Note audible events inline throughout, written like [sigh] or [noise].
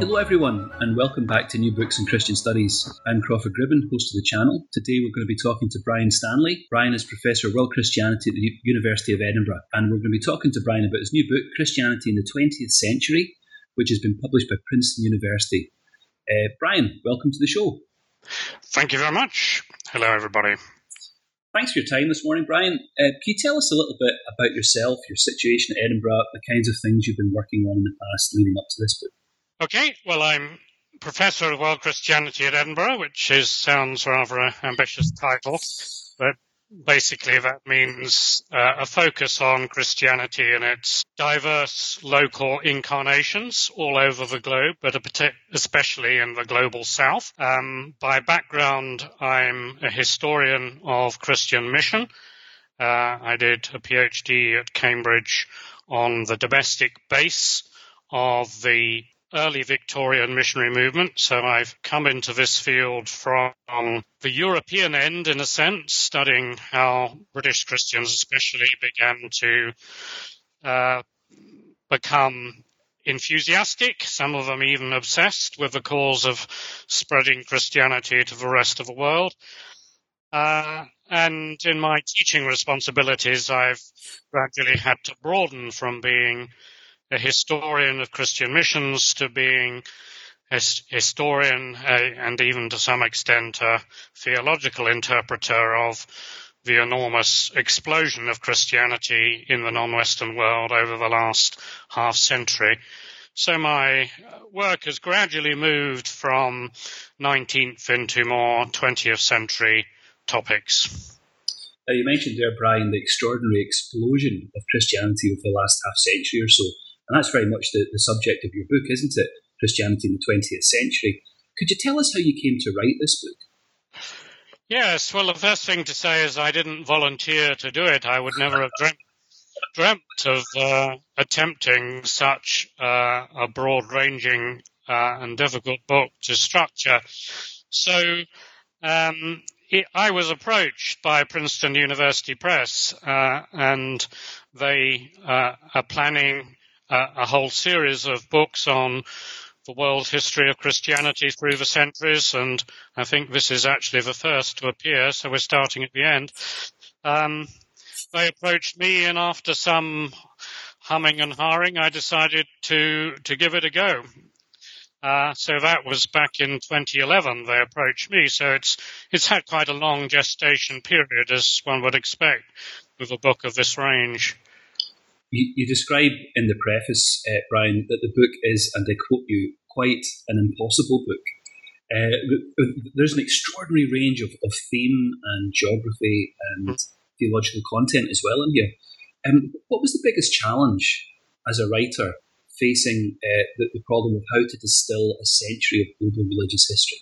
Hello, everyone, and welcome back to New Books in Christian Studies. I'm Crawford Gribben, host of the channel. Today, we're going to be talking to Brian Stanley. Brian is Professor of World Christianity at the University of Edinburgh, and we're going to be talking to Brian about his new book, Christianity in the 20th Century, which has been published by Princeton University. Uh, Brian, welcome to the show. Thank you very much. Hello, everybody. Thanks for your time this morning, Brian. Uh, can you tell us a little bit about yourself, your situation at Edinburgh, the kinds of things you've been working on in the past leading up to this book? Okay, well, I'm Professor of World Christianity at Edinburgh, which is sounds rather an ambitious title, but basically that means uh, a focus on Christianity and its diverse local incarnations all over the globe, but especially in the global south. Um, by background, I'm a historian of Christian mission. Uh, I did a PhD at Cambridge on the domestic base of the early Victorian missionary movement. So I've come into this field from the European end, in a sense, studying how British Christians especially began to uh, become enthusiastic, some of them even obsessed with the cause of spreading Christianity to the rest of the world. Uh, and in my teaching responsibilities, I've gradually had to broaden from being a historian of Christian missions to being a historian uh, and even to some extent a theological interpreter of the enormous explosion of Christianity in the non-Western world over the last half century. So my work has gradually moved from 19th into more 20th century topics. Now you mentioned there, Brian, the extraordinary explosion of Christianity over the last half century or so. And that's very much the, the subject of your book, isn't it? Christianity in the 20th century. Could you tell us how you came to write this book? Yes, well, the first thing to say is I didn't volunteer to do it. I would never have dreamt, dreamt of uh, attempting such uh, a broad ranging uh, and difficult book to structure. So um, I was approached by Princeton University Press, uh, and they uh, are planning a whole series of books on the world history of Christianity through the centuries, and I think this is actually the first to appear, so we're starting at the end. Um, they approached me, and after some humming and hawing, I decided to to give it a go. Uh, so that was back in 2011. They approached me, so it's it's had quite a long gestation period, as one would expect with a book of this range. You, you describe in the preface, uh, Brian, that the book is, and I quote you, quite an impossible book. Uh, there's an extraordinary range of, of theme and geography and theological content as well in here. Um, what was the biggest challenge as a writer facing uh, the, the problem of how to distill a century of global religious history?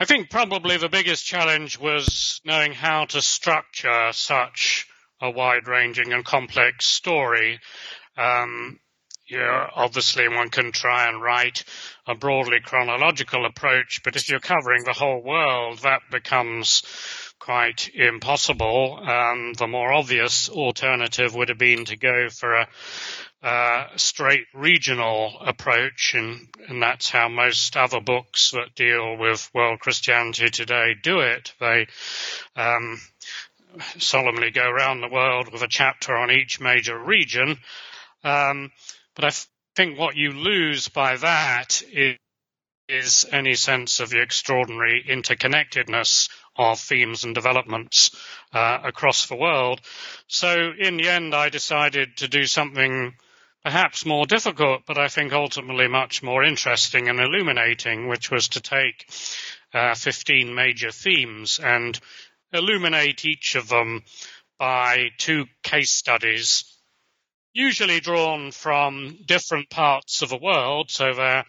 I think probably the biggest challenge was knowing how to structure such a wide ranging and complex story. Um, you know, obviously one can try and write a broadly chronological approach, but if you're covering the whole world, that becomes quite impossible. Um, the more obvious alternative would have been to go for a, uh, straight regional approach, and, and that's how most other books that deal with world Christianity today do it. They um, solemnly go around the world with a chapter on each major region. Um, but I think what you lose by that is, is any sense of the extraordinary interconnectedness of themes and developments uh, across the world. So in the end, I decided to do something perhaps more difficult, but I think ultimately much more interesting and illuminating, which was to take uh, 15 major themes and illuminate each of them by two case studies, usually drawn from different parts of the world, so they're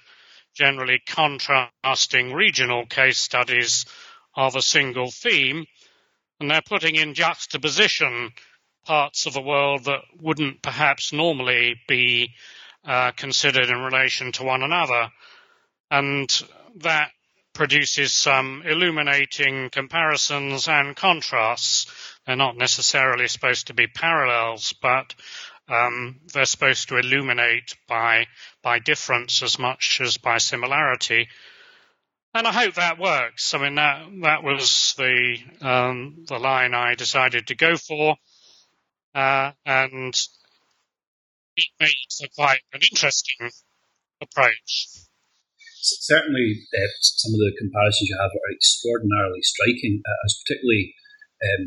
generally contrasting regional case studies of a single theme, and they're putting in juxtaposition parts of the world that wouldn't perhaps normally be uh, considered in relation to one another. And that produces some illuminating comparisons and contrasts. They're not necessarily supposed to be parallels, but um, they're supposed to illuminate by by difference as much as by similarity. And I hope that works. I mean, that that was the um, the line I decided to go for, uh, and it made for quite an interesting approach. Certainly, uh, some of the comparisons you have are extraordinarily striking. Uh, I was particularly um,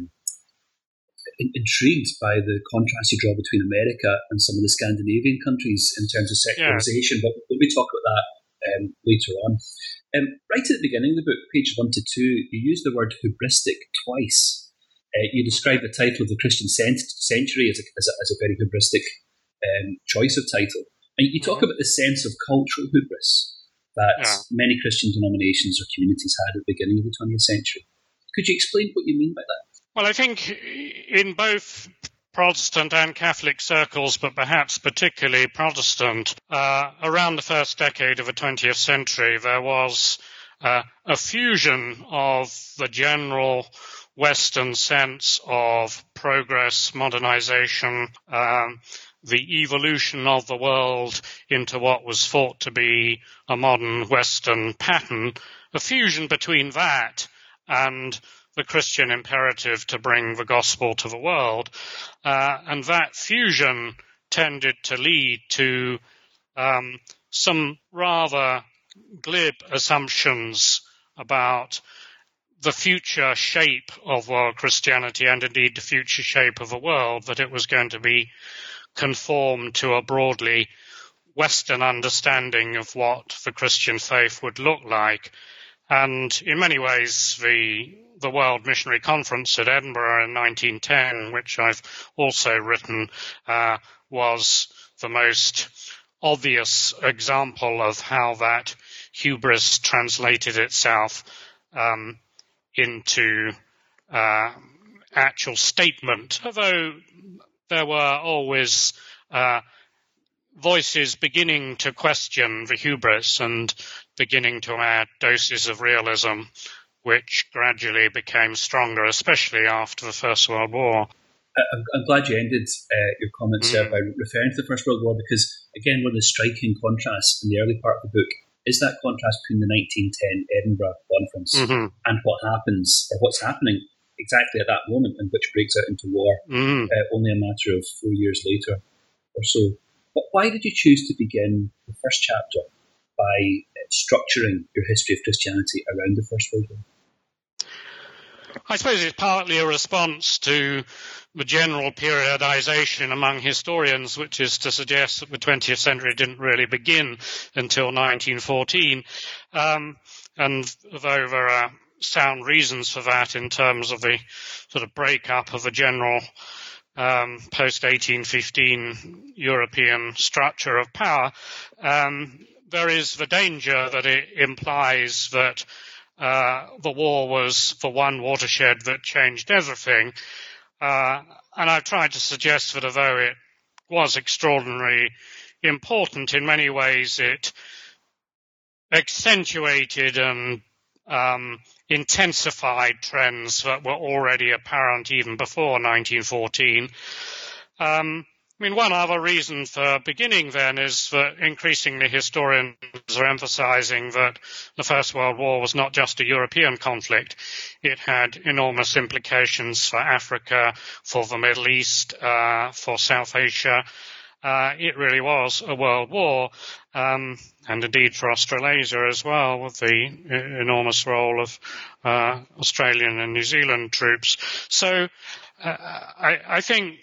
intrigued by the contrast you draw between America and some of the Scandinavian countries in terms of secularization. Yeah. But we'll be talking about that um, later on. Um, right at the beginning of the book, page one to two, you use the word hubristic twice. Uh, you describe the title of the Christian century as a, as a, as a very hubristic um, choice of title. And you talk mm-hmm. about the sense of cultural hubris that yeah. many Christian denominations or communities had at the beginning of the 20th century. Could you explain what you mean by that? Well, I think in both Protestant and Catholic circles, but perhaps particularly Protestant, uh, around the first decade of the 20th century, there was uh, a fusion of the general Western sense of progress, modernization, um, the evolution of the world into what was thought to be a modern Western pattern, a fusion between that and the Christian imperative to bring the gospel to the world. Uh, and that fusion tended to lead to um, some rather glib assumptions about the future shape of world Christianity and indeed the future shape of the world, that it was going to be conformed to a broadly Western understanding of what the Christian faith would look like. And in many ways, the the World Missionary Conference at Edinburgh in 1910, which I've also written, uh, was the most obvious example of how that hubris translated itself um, into uh, actual statement, although there were always uh, voices beginning to question the hubris and beginning to add doses of realism which gradually became stronger, especially after the First World War. I'm, I'm glad you ended uh, your comments mm. there by referring to the First World War because, again, one of the striking contrasts in the early part of the book is that contrast between the 1910 Edinburgh Conference mm-hmm. and what happens, or what's happening exactly at that moment, and which breaks out into war mm. uh, only a matter of four years later or so. But why did you choose to begin the first chapter by uh, structuring your history of Christianity around the First World War? I suppose it's partly a response to the general periodization among historians, which is to suggest that the 20th century didn't really begin until 1914. Um, and though there are sound reasons for that in terms of the sort of breakup of the general um, post 1815 European structure of power, um, there is the danger that it implies that uh, the war was the one watershed that changed everything. Uh, and I've tried to suggest that although it was extraordinarily important in many ways, it accentuated and intensified trends that were already apparent even before 1914. Um, I mean, one other reason for beginning then is that increasingly historians are emphasizing that the First World War was not just a European conflict. It had enormous implications for Africa, for the Middle East, uh, for South Asia. Uh, it really was a world war, um, and indeed for Australasia as well, with the enormous role of uh, Australian and New Zealand troops. So uh, I, I think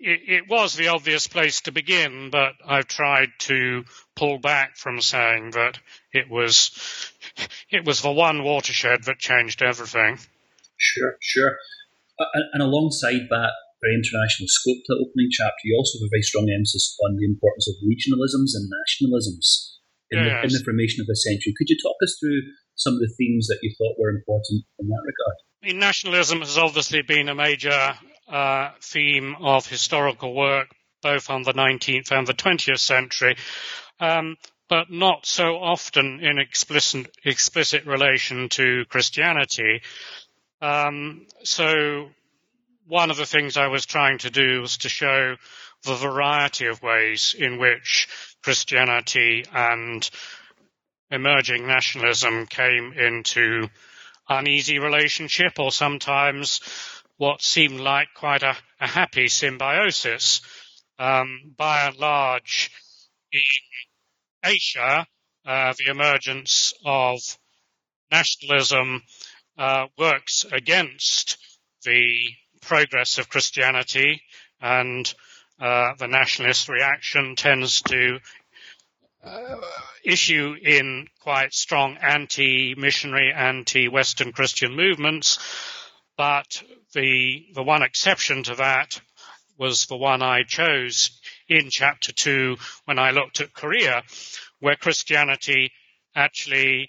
it, it, was the obvious place to begin, but I've tried to pull back from saying that it was it was the one watershed that changed everything. Sure, sure. Uh, and alongside that very international scope to the opening chapter, you also have a very strong emphasis on the importance of regionalisms and nationalisms in, yes. the, in the formation of the century. Could you talk us through some of the themes that you thought were important in that regard? I mean, nationalism has obviously been a major uh, theme of historical work, both on the 19th and the 20th century, um, but not so often in explicit, explicit relation to Christianity. Um, so, one of the things I was trying to do was to show the variety of ways in which Christianity and emerging nationalism came into uneasy relationship or sometimes what seemed like quite a, a happy symbiosis. Um, by and large, in Asia, uh, the emergence of nationalism uh, works against the progress of Christianity, and uh, the nationalist reaction tends to uh, issue in quite strong anti-missionary, anti-Western Christian movements. But the the one exception to that was the one I chose in chapter two when I looked at Korea, where Christianity actually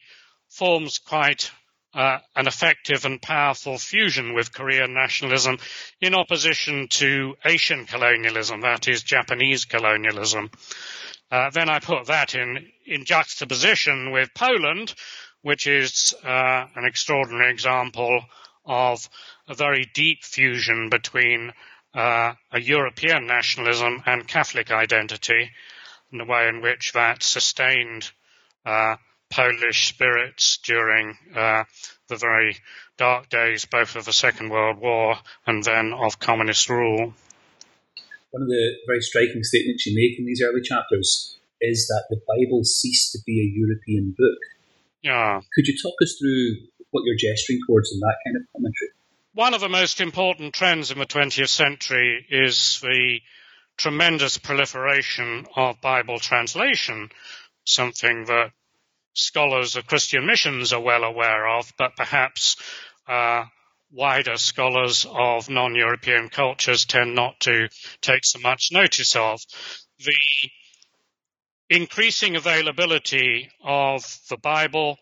forms quite uh, an effective and powerful fusion with Korean nationalism in opposition to Asian colonialism, that is Japanese colonialism. Uh, then I put that in, in juxtaposition with Poland, which is uh, an extraordinary example of a very deep fusion between uh, a European nationalism and Catholic identity, and the way in which that sustained uh, Polish spirits during uh, the very dark days, both of the Second World War and then of communist rule one of the very striking statements you make in these early chapters is that the Bible ceased to be a European book. Yeah. Could you talk us through what you're gesturing towards in that kind of commentary? One of the most important trends in the 20th century is the tremendous proliferation of Bible translation, something that scholars of Christian missions are well aware of, but perhaps uh, wider scholars of non-European cultures tend not to take so much notice of. The increasing availability of the Bible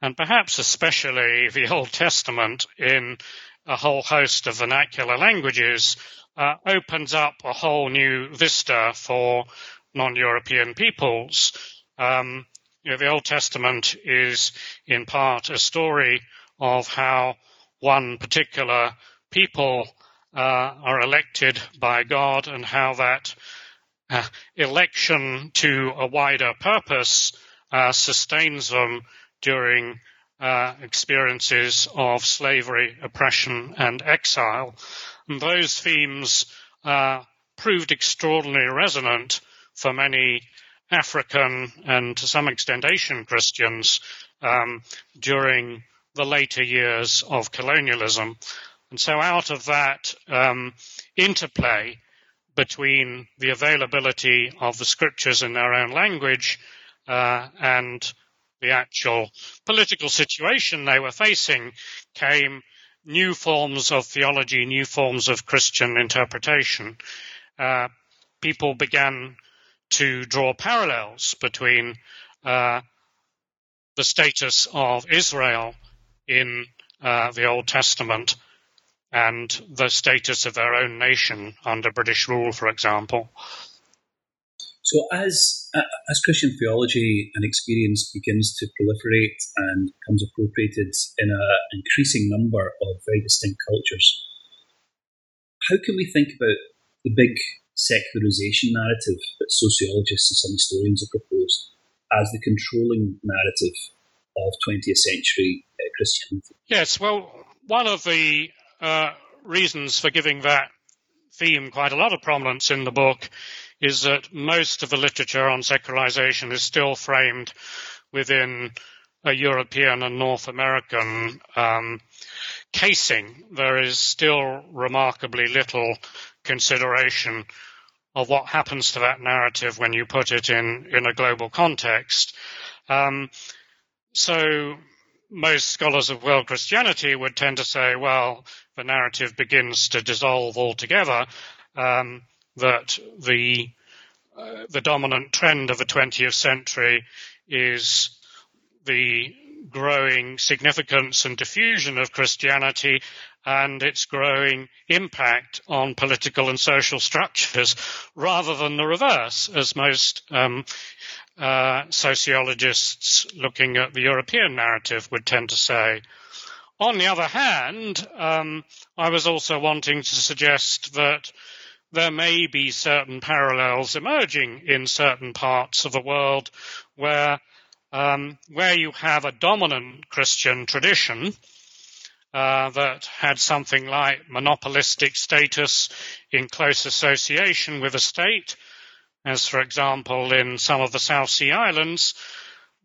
and perhaps especially [laughs] the Old Testament in a whole host of vernacular languages uh, opens up a whole new vista for non-European peoples. Um, you know, the Old Testament is in part a story of how one particular people uh, are elected by God and how that uh, election to a wider purpose uh, sustains them during uh, experiences of slavery, oppression, and exile. And those themes uh, proved extraordinarily resonant for many African and to some extent Asian Christians um, during the later years of colonialism. And so out of that um, interplay between the availability of the scriptures in their own language uh, and the actual political situation they were facing came new forms of theology, new forms of Christian interpretation. Uh, people began to draw parallels between uh, the status of Israel in uh, the Old Testament and the status of their own nation under British rule, for example. So, as uh, as Christian theology and experience begins to proliferate and becomes appropriated in an increasing number of very distinct cultures, how can we think about the big secularization narrative that sociologists and some historians have proposed as the controlling narrative of 20th century uh, Christianity. Yes, well, one of the uh, reasons for giving that theme quite a lot of prominence in the book is that most of the literature on secularization is still framed within a European and North American um, casing. There is still remarkably little consideration of what happens to that narrative when you put it in, in a global context. Um, so most scholars of world Christianity would tend to say, well, the narrative begins to dissolve altogether, um, that the uh, the dominant trend of the 20th century is the growing significance and diffusion of Christianity and its growing impact on political and social structures rather than the reverse, as most um, uh, sociologists looking at the European narrative would tend to say. On the other hand, um, I was also wanting to suggest that there may be certain parallels emerging in certain parts of the world where um, where you have a dominant Christian tradition uh, that had something like monopolistic status in close association with a state, as for example in some of the South Sea Islands,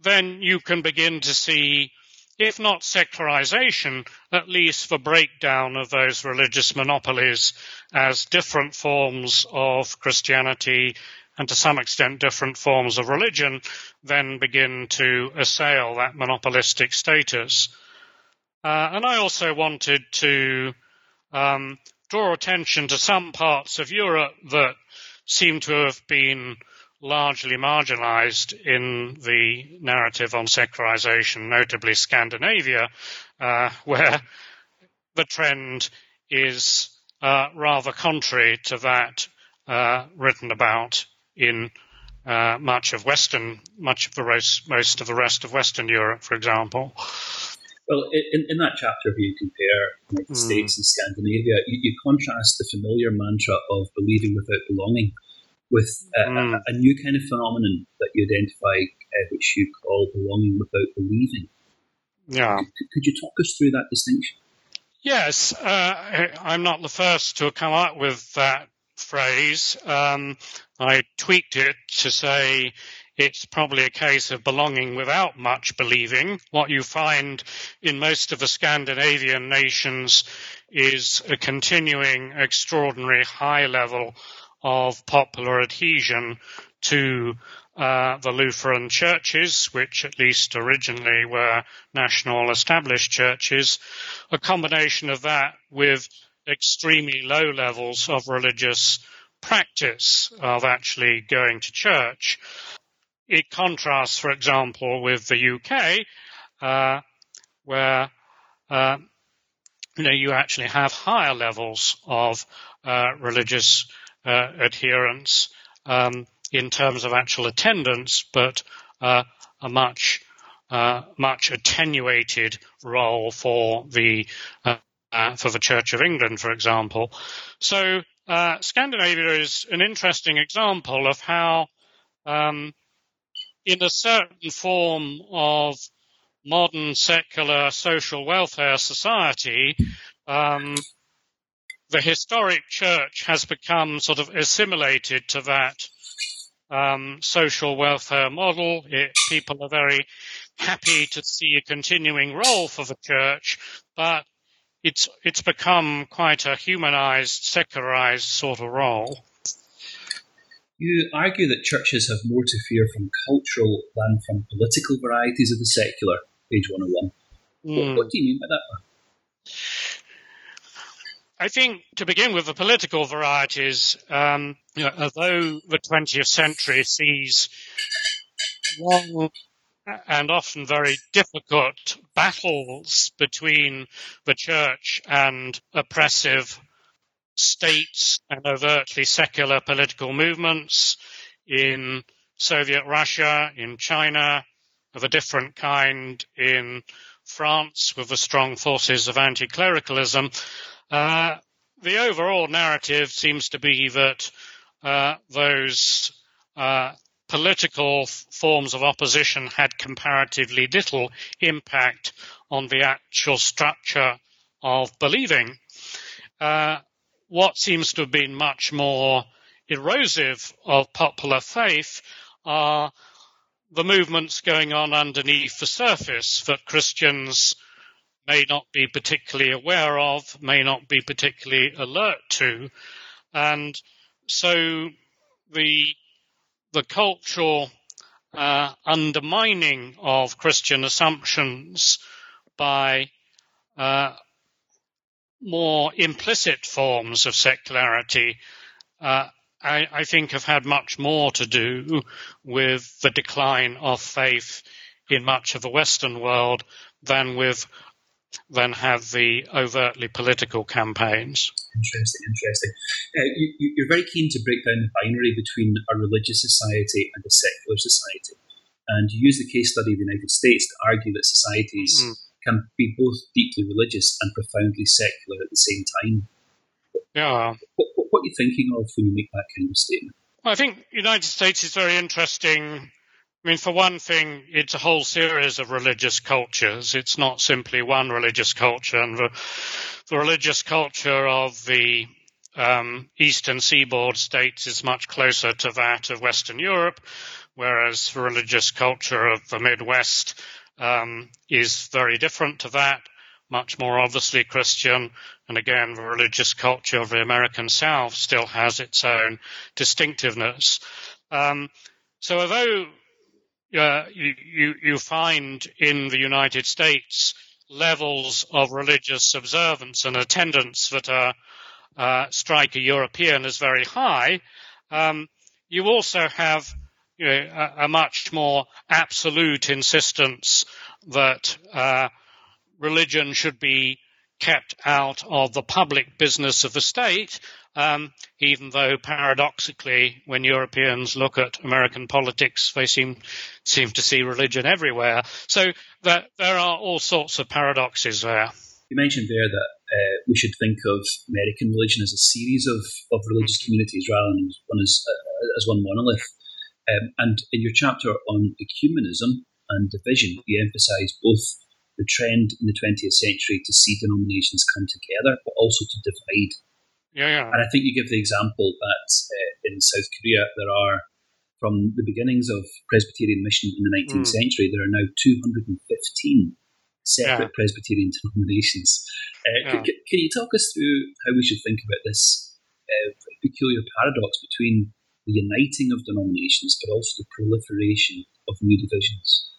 then you can begin to see, if not secularization, at least the breakdown of those religious monopolies as different forms of Christianity and to some extent different forms of religion then begin to assail that monopolistic status. Uh, and I also wanted to um, draw attention to some parts of Europe that seem to have been largely marginalized in the narrative on secularization, notably Scandinavia, uh, [laughs] where the trend is uh, rather contrary to that uh, written about in uh, much of Western, much of the rest, most of the rest of Western Europe, for example. Well, in, in that chapter where you compare the United mm. States and Scandinavia, you, you, contrast the familiar mantra of believing without belonging with a, mm. a, a new kind of phenomenon that you identify, uh, which you call belonging without believing. Yeah. Could, could you talk us through that distinction? Yes, uh, I'm not the first to come up with that phrase. Um, I tweaked it to say it's probably a case of belonging without much believing. What you find in most of the Scandinavian nations is a continuing extraordinary high level of popular adhesion to uh, the Lutheran churches, which at least originally were national established churches, a combination of that with extremely low levels of religious practice of actually going to church. It contrasts, for example, with the UK, uh, where uh, you know you actually have higher levels of uh, religious uh, adherence um, in terms of actual attendance, but uh, a much uh, much attenuated role for the for the Church of England, for example. So uh, Scandinavia is an interesting example of how, um, in a certain form of modern secular social welfare society, um, the historic church has become sort of assimilated to that um, social welfare model. It, people are very happy to see a continuing role for the church, but it's it's become quite a humanized, secularized sort of role. You argue that churches have more to fear from cultural than from political varieties of the secular, page 101. Mm. What, what do you mean by that? I think to begin with, the political varieties, um, you know, although the 20th century sees long and often very difficult battles between the church and oppressive states and overtly secular political movements in Soviet Russia, in China, of a different kind in France with the strong forces of anti-clericalism. Uh, the overall narrative seems to be that uh, those uh, political forms of opposition had comparatively little impact on the actual structure of believing. What seems to have been much more erosive of popular faith are the movements going on underneath the surface that Christians may not be particularly aware of, may not be particularly alert to. And so the, the cultural uh, undermining of Christian assumptions by uh, more implicit forms of secularity uh, I, I, think have had much more to do with the decline of faith in much of the Western world than with than have the overtly political campaigns. Interesting, interesting. Uh, you, are very keen to break down the binary between a religious society and a secular society, and you use the case study of the United States to argue that societies mm. Can be both deeply religious and profoundly secular at the same time. Yeah. What, what, what are you thinking of when you make that kind of statement? Well, I think the United States is very interesting. I mean, for one thing, it's a whole series of religious cultures. It's not simply one religious culture. And the, the religious culture of the um, eastern seaboard states is much closer to that of Western Europe, whereas the religious culture of the Midwest um, is very different to that much more obviously Christian. And again, the religious culture of the American South still has its own distinctiveness. Um, so although uh, you, you, you find in the United States levels of religious observance and attendance that are, uh, strike a European as very high, um, you also have you know, a, a, much more absolute insistence that uh, religion should be kept out of the public business of the state, um, even though paradoxically, when Europeans look at American politics, they seem seem to see religion everywhere. So that, there are all sorts of paradoxes there. You mentioned there that uh, we should think of American religion as a series of, of religious mm-hmm. communities rather than one as, uh, as one monolith. Um, and in your chapter on ecumenism and division, you emphasise both the trend in the 20th century to see denominations come together, but also to divide. Yeah, yeah. And I think you give the example that uh, in South Korea there are, from the beginnings of Presbyterian mission in the 19th mm. century, there are now 215 separate yeah. Presbyterian denominations. Uh, yeah. can, can, you talk us through how we should think about this uh, peculiar paradox between the uniting of denominations, but also the proliferation of new divisions?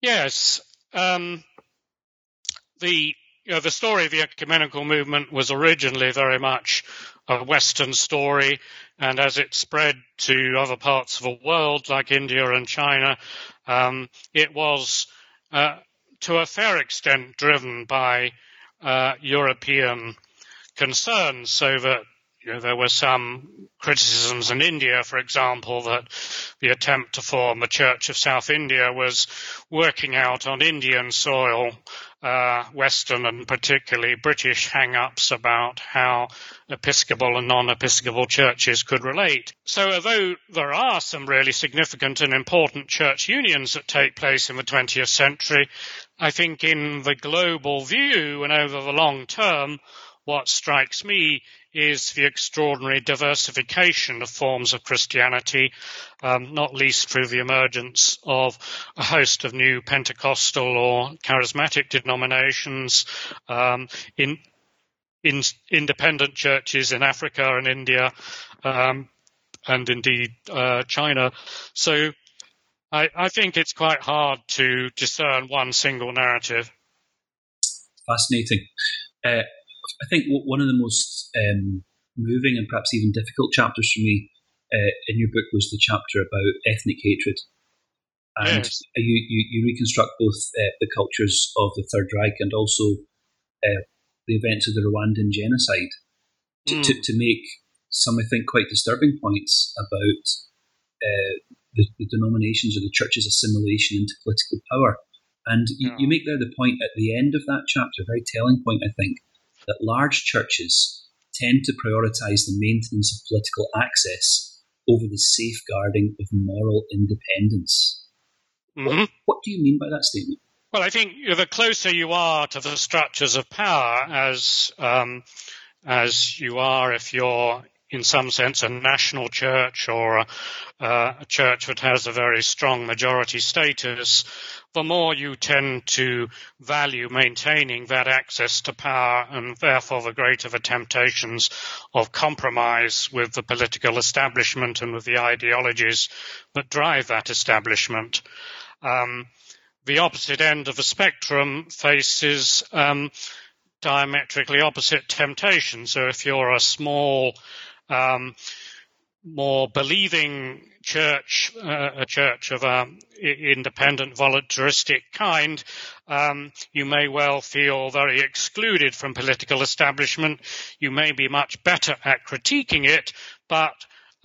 Yes, um, the you know, the story of the ecumenical movement was originally very much a Western story, and as it spread to other parts of the world, like India and China, um, it was uh, to a fair extent driven by uh, European concerns, so that you know, there were some criticisms in India, for example, that the attempt to form a Church of South India was working out on Indian soil uh, Western and particularly British hang-ups about how Episcopal and non-Episcopal churches could relate. So although there are some really significant and important church unions that take place in the 20th century, I think in the global view and over the long term, what strikes me is the extraordinary diversification of forms of Christianity, um, not least through the emergence of a host of new Pentecostal or charismatic denominations um, in, in independent churches in Africa and India, um, and indeed uh, China. So I, I think it's quite hard to discern one single narrative. Fascinating. Uh, I think one of the most um, moving and perhaps even difficult chapters for me uh, in your book was the chapter about ethnic hatred. And yes. you, you, you, reconstruct both uh, the cultures of the Third Reich and also uh, the events of the Rwandan genocide to, mm. to, to, make some, I think, quite disturbing points about uh, the, the, denominations or the church's assimilation into political power. And you, yeah. you make there the point at the end of that chapter, a very telling point, I think, that large churches tend to prioritise the maintenance of political access over the safeguarding of moral independence. Mhm. What, what do you mean by that statement? Well, I think the closer you are to the structures of power, as um, as you are if you're in some sense a national church or a, uh, a church that has a very strong majority status, the more you tend to value maintaining that access to power and therefore the greater the temptations of compromise with the political establishment and with the ideologies that drive that establishment. Um, the opposite end of the spectrum faces um, diametrically opposite temptations. So if you're a small, um, more believing church, uh, a church of a independent, voluntaristic kind, um, you may well feel very excluded from political establishment. You may be much better at critiquing it, but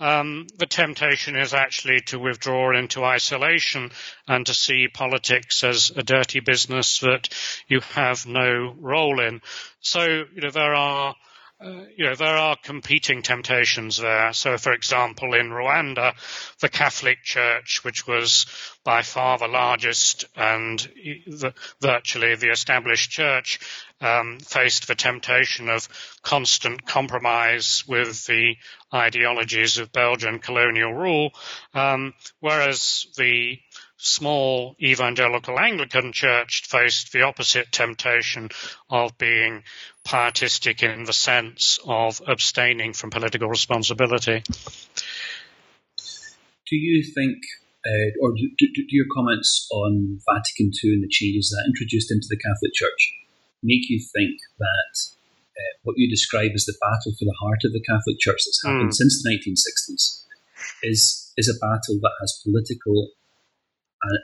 um, the temptation is actually to withdraw into isolation and to see politics as a dirty business that you have no role in. So, you know, there are uh, you know, there are competing temptations there. So, for example, in Rwanda, the Catholic Church, which was by far the largest and the, virtually the established church, um, faced the temptation of constant compromise with the ideologies of Belgian colonial rule, um, whereas the small evangelical Anglican church faced the opposite temptation of being pietistic in the sense of abstaining from political responsibility. Do you think, uh, or do, do, do, your comments on Vatican II and the changes that introduced into the Catholic Church make you think that uh, what you describe as the battle for the heart of the Catholic Church that's happened mm. since the 1960s is is a battle that has political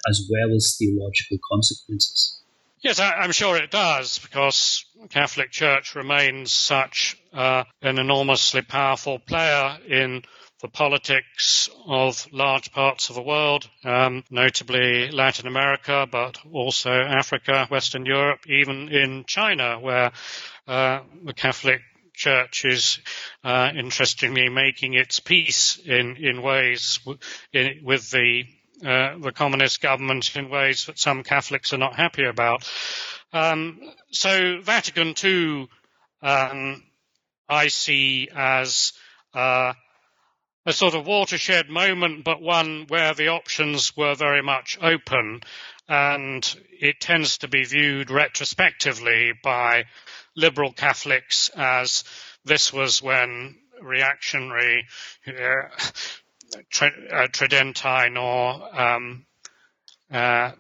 as well as theological consequences. Yes, I'm sure it does, because the Catholic Church remains such uh, an enormously powerful player in the politics of large parts of the world, um, notably Latin America, but also Africa, Western Europe, even in China, where uh, the Catholic Church is uh, interestingly making its peace in in ways w- in, with the uh, the communist government in ways that some Catholics are not happy about. Um, so Vatican II, um, I see as uh, a sort of watershed moment, but one where the options were very much open, and it tends to be viewed retrospectively by liberal Catholics as this was when reactionary uh, uh, Tridentine or um, uh,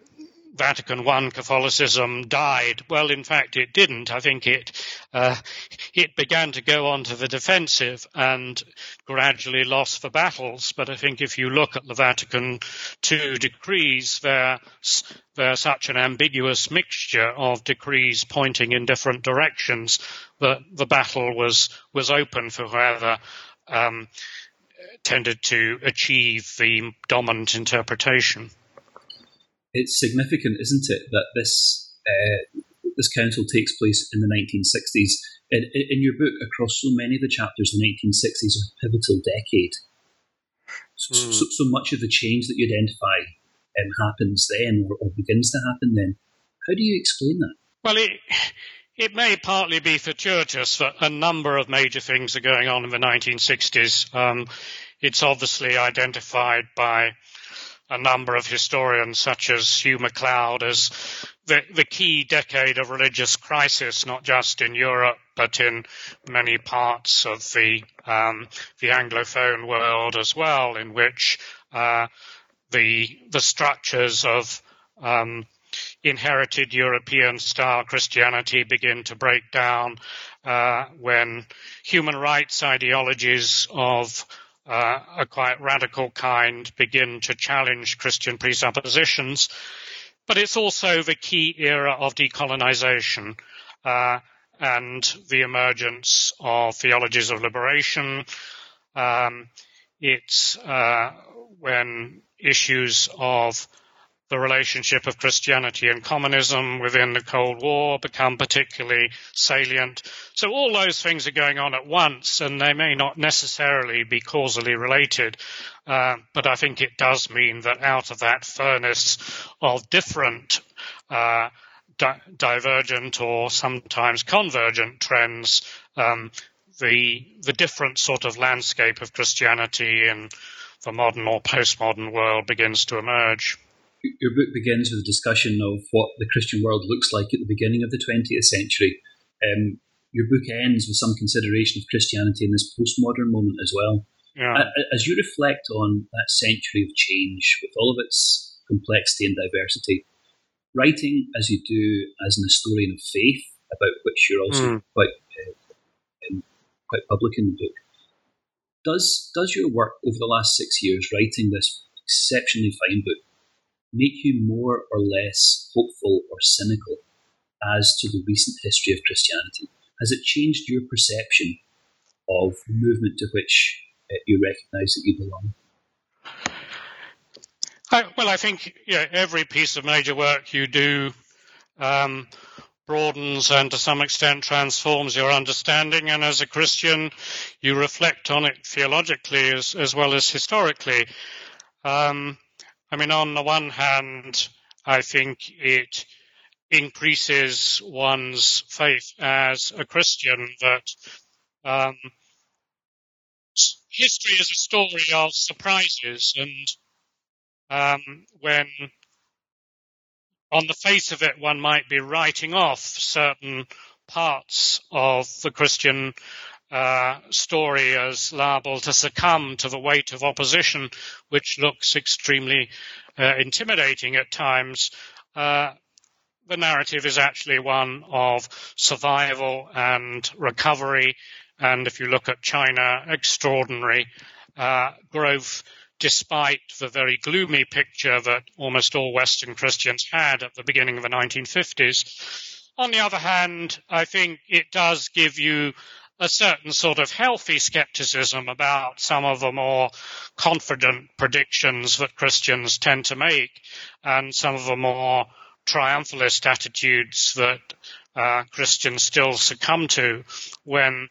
Vatican I Catholicism died. Well, in fact, it didn't. I think it uh, it began to go onto the defensive and gradually lost the battles. But I think if you look at the Vatican II decrees, they're they're such an ambiguous mixture of decrees pointing in different directions that the battle was was open for whoever. Um, tended to achieve the dominant interpretation. It's significant, isn't it, that this uh, this council takes place in the 1960s. In, in, your book, across so many of the chapters, the 1960s are a pivotal decade. So, mm. so, so, much of the change that you identify um, happens then, or, or begins to happen then. How do you explain that? Well, it, it may partly be fortuitous that a number of major things are going on in the 1960s. Um, it's obviously identified by a number of historians, such as Hugh McLeod, as the, the key decade of religious crisis, not just in Europe, but in many parts of the, um, the Anglophone world as well, in which uh, the, the structures of um, inherited European style Christianity begin to break down uh, when human rights ideologies of uh, a quite radical kind begin to challenge Christian presuppositions. But it's also the key era of decolonization uh, and the emergence of theologies of liberation. Um, it's uh, when issues of the relationship of Christianity and communism within the Cold War become particularly salient. So all those things are going on at once, and they may not necessarily be causally related. Uh, but I think it does mean that out of that furnace of different uh, di- divergent or sometimes convergent trends, um, the the different sort of landscape of Christianity in the modern or postmodern world begins to emerge your book begins with a discussion of what the Christian world looks like at the beginning of the 20th century. Um, your book ends with some consideration of Christianity in this postmodern moment as well. Yeah. As you reflect on that century of change with all of its complexity and diversity, writing as you do as an historian of faith, about which you're also mm. quite uh, um, quite public in the book, does does your work over the last six years writing this exceptionally fine book make you more or less hopeful or cynical as to the recent history of Christianity? Has it changed your perception of the movement to which uh, you recognise that you belong? I, well, I think every piece of major work you do um, broadens and to some extent transforms your understanding. And as a Christian, you reflect on it theologically as, as well as historically. Um, I mean, on the one hand, I think it increases one's faith as a Christian that um, history is a story of surprises, and um, when on the face of it one might be writing off certain parts of the Christian uh, story as liable to succumb to the weight of opposition, which looks extremely uh, intimidating at times. Uh, the narrative is actually one of survival and recovery. And if you look at China, extraordinary uh, growth despite the very gloomy picture that almost all Western Christians had at the beginning of the 1950s. On the other hand, I think it does give you a certain sort of healthy skepticism about some of the more confident predictions that Christians tend to make and some of the more triumphalist attitudes that uh, Christians still succumb to when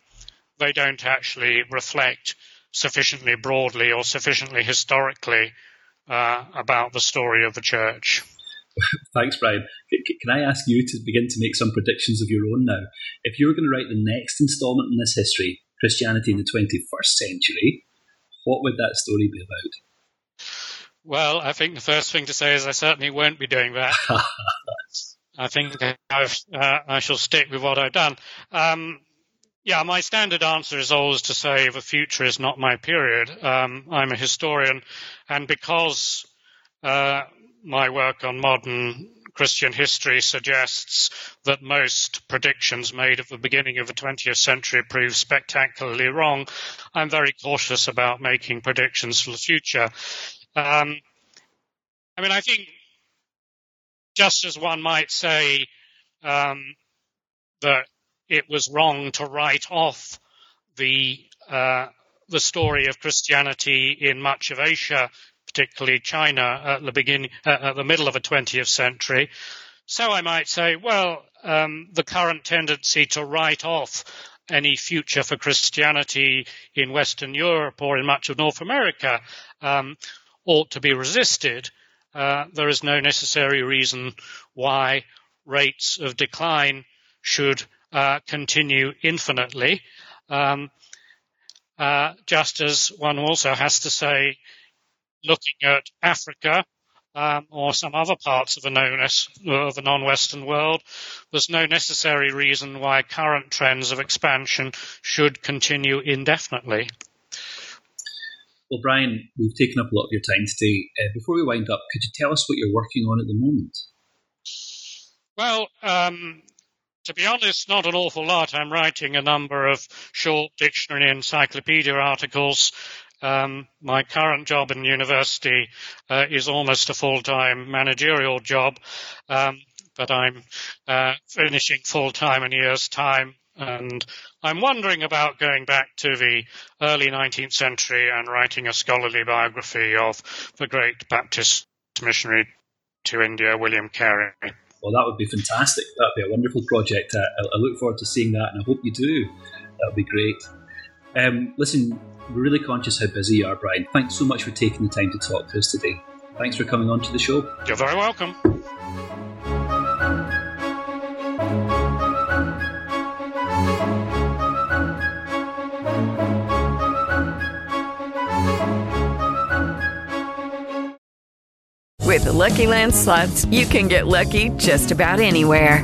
they don't actually reflect sufficiently broadly or sufficiently historically uh, about the story of the church. [laughs] Thanks, Brian. Can I ask you to begin to make some predictions of your own now? If you were going to write the next installment in this history, Christianity in the 21st century, what would that story be about? Well, I think the first thing to say is I certainly won't be doing that. [laughs] I think I've, uh, I shall stick with what I've done. Um, yeah, my standard answer is always to say the future is not my period. Um, I'm a historian, and because uh, my work on modern Christian history suggests that most predictions made at the beginning of the 20th century prove spectacularly wrong. I'm very cautious about making predictions for the future. Um, I mean, I think just as one might say um, that it was wrong to write off the uh, the story of Christianity in much of Asia particularly China at the beginning, uh, at the middle of the 20th century. So I might say, well, um, the current tendency to write off any future for Christianity in Western Europe or in much of North America um, ought to be resisted. Uh, there is no necessary reason why rates of decline should uh, continue infinitely. Um, uh, just as one also has to say looking at Africa um, or some other parts of the, known of the non-Western world, there's no necessary reason why current trends of expansion should continue indefinitely. Well, Brian, we've taken up a lot of your time today. Uh, before we wind up, could you tell us what you're working on at the moment? Well, um, to be honest, not an awful lot. I'm writing a number of short dictionary and encyclopedia articles um, my current job in university uh, is almost a full-time managerial job, um, but I'm uh, finishing full-time in a year's time, and I'm wondering about going back to the early 19th century and writing a scholarly biography of the great Baptist missionary to India, William Carey. Well, that would be fantastic. That would be a wonderful project. I, I look forward to seeing that, and I hope you do. That would be great. Um, listen, we're really conscious how busy you are, Brian. Thanks so much for taking the time to talk to us today. Thanks for coming on to the show. You're very welcome. With the Lucky Land slots, you can get lucky just about anywhere.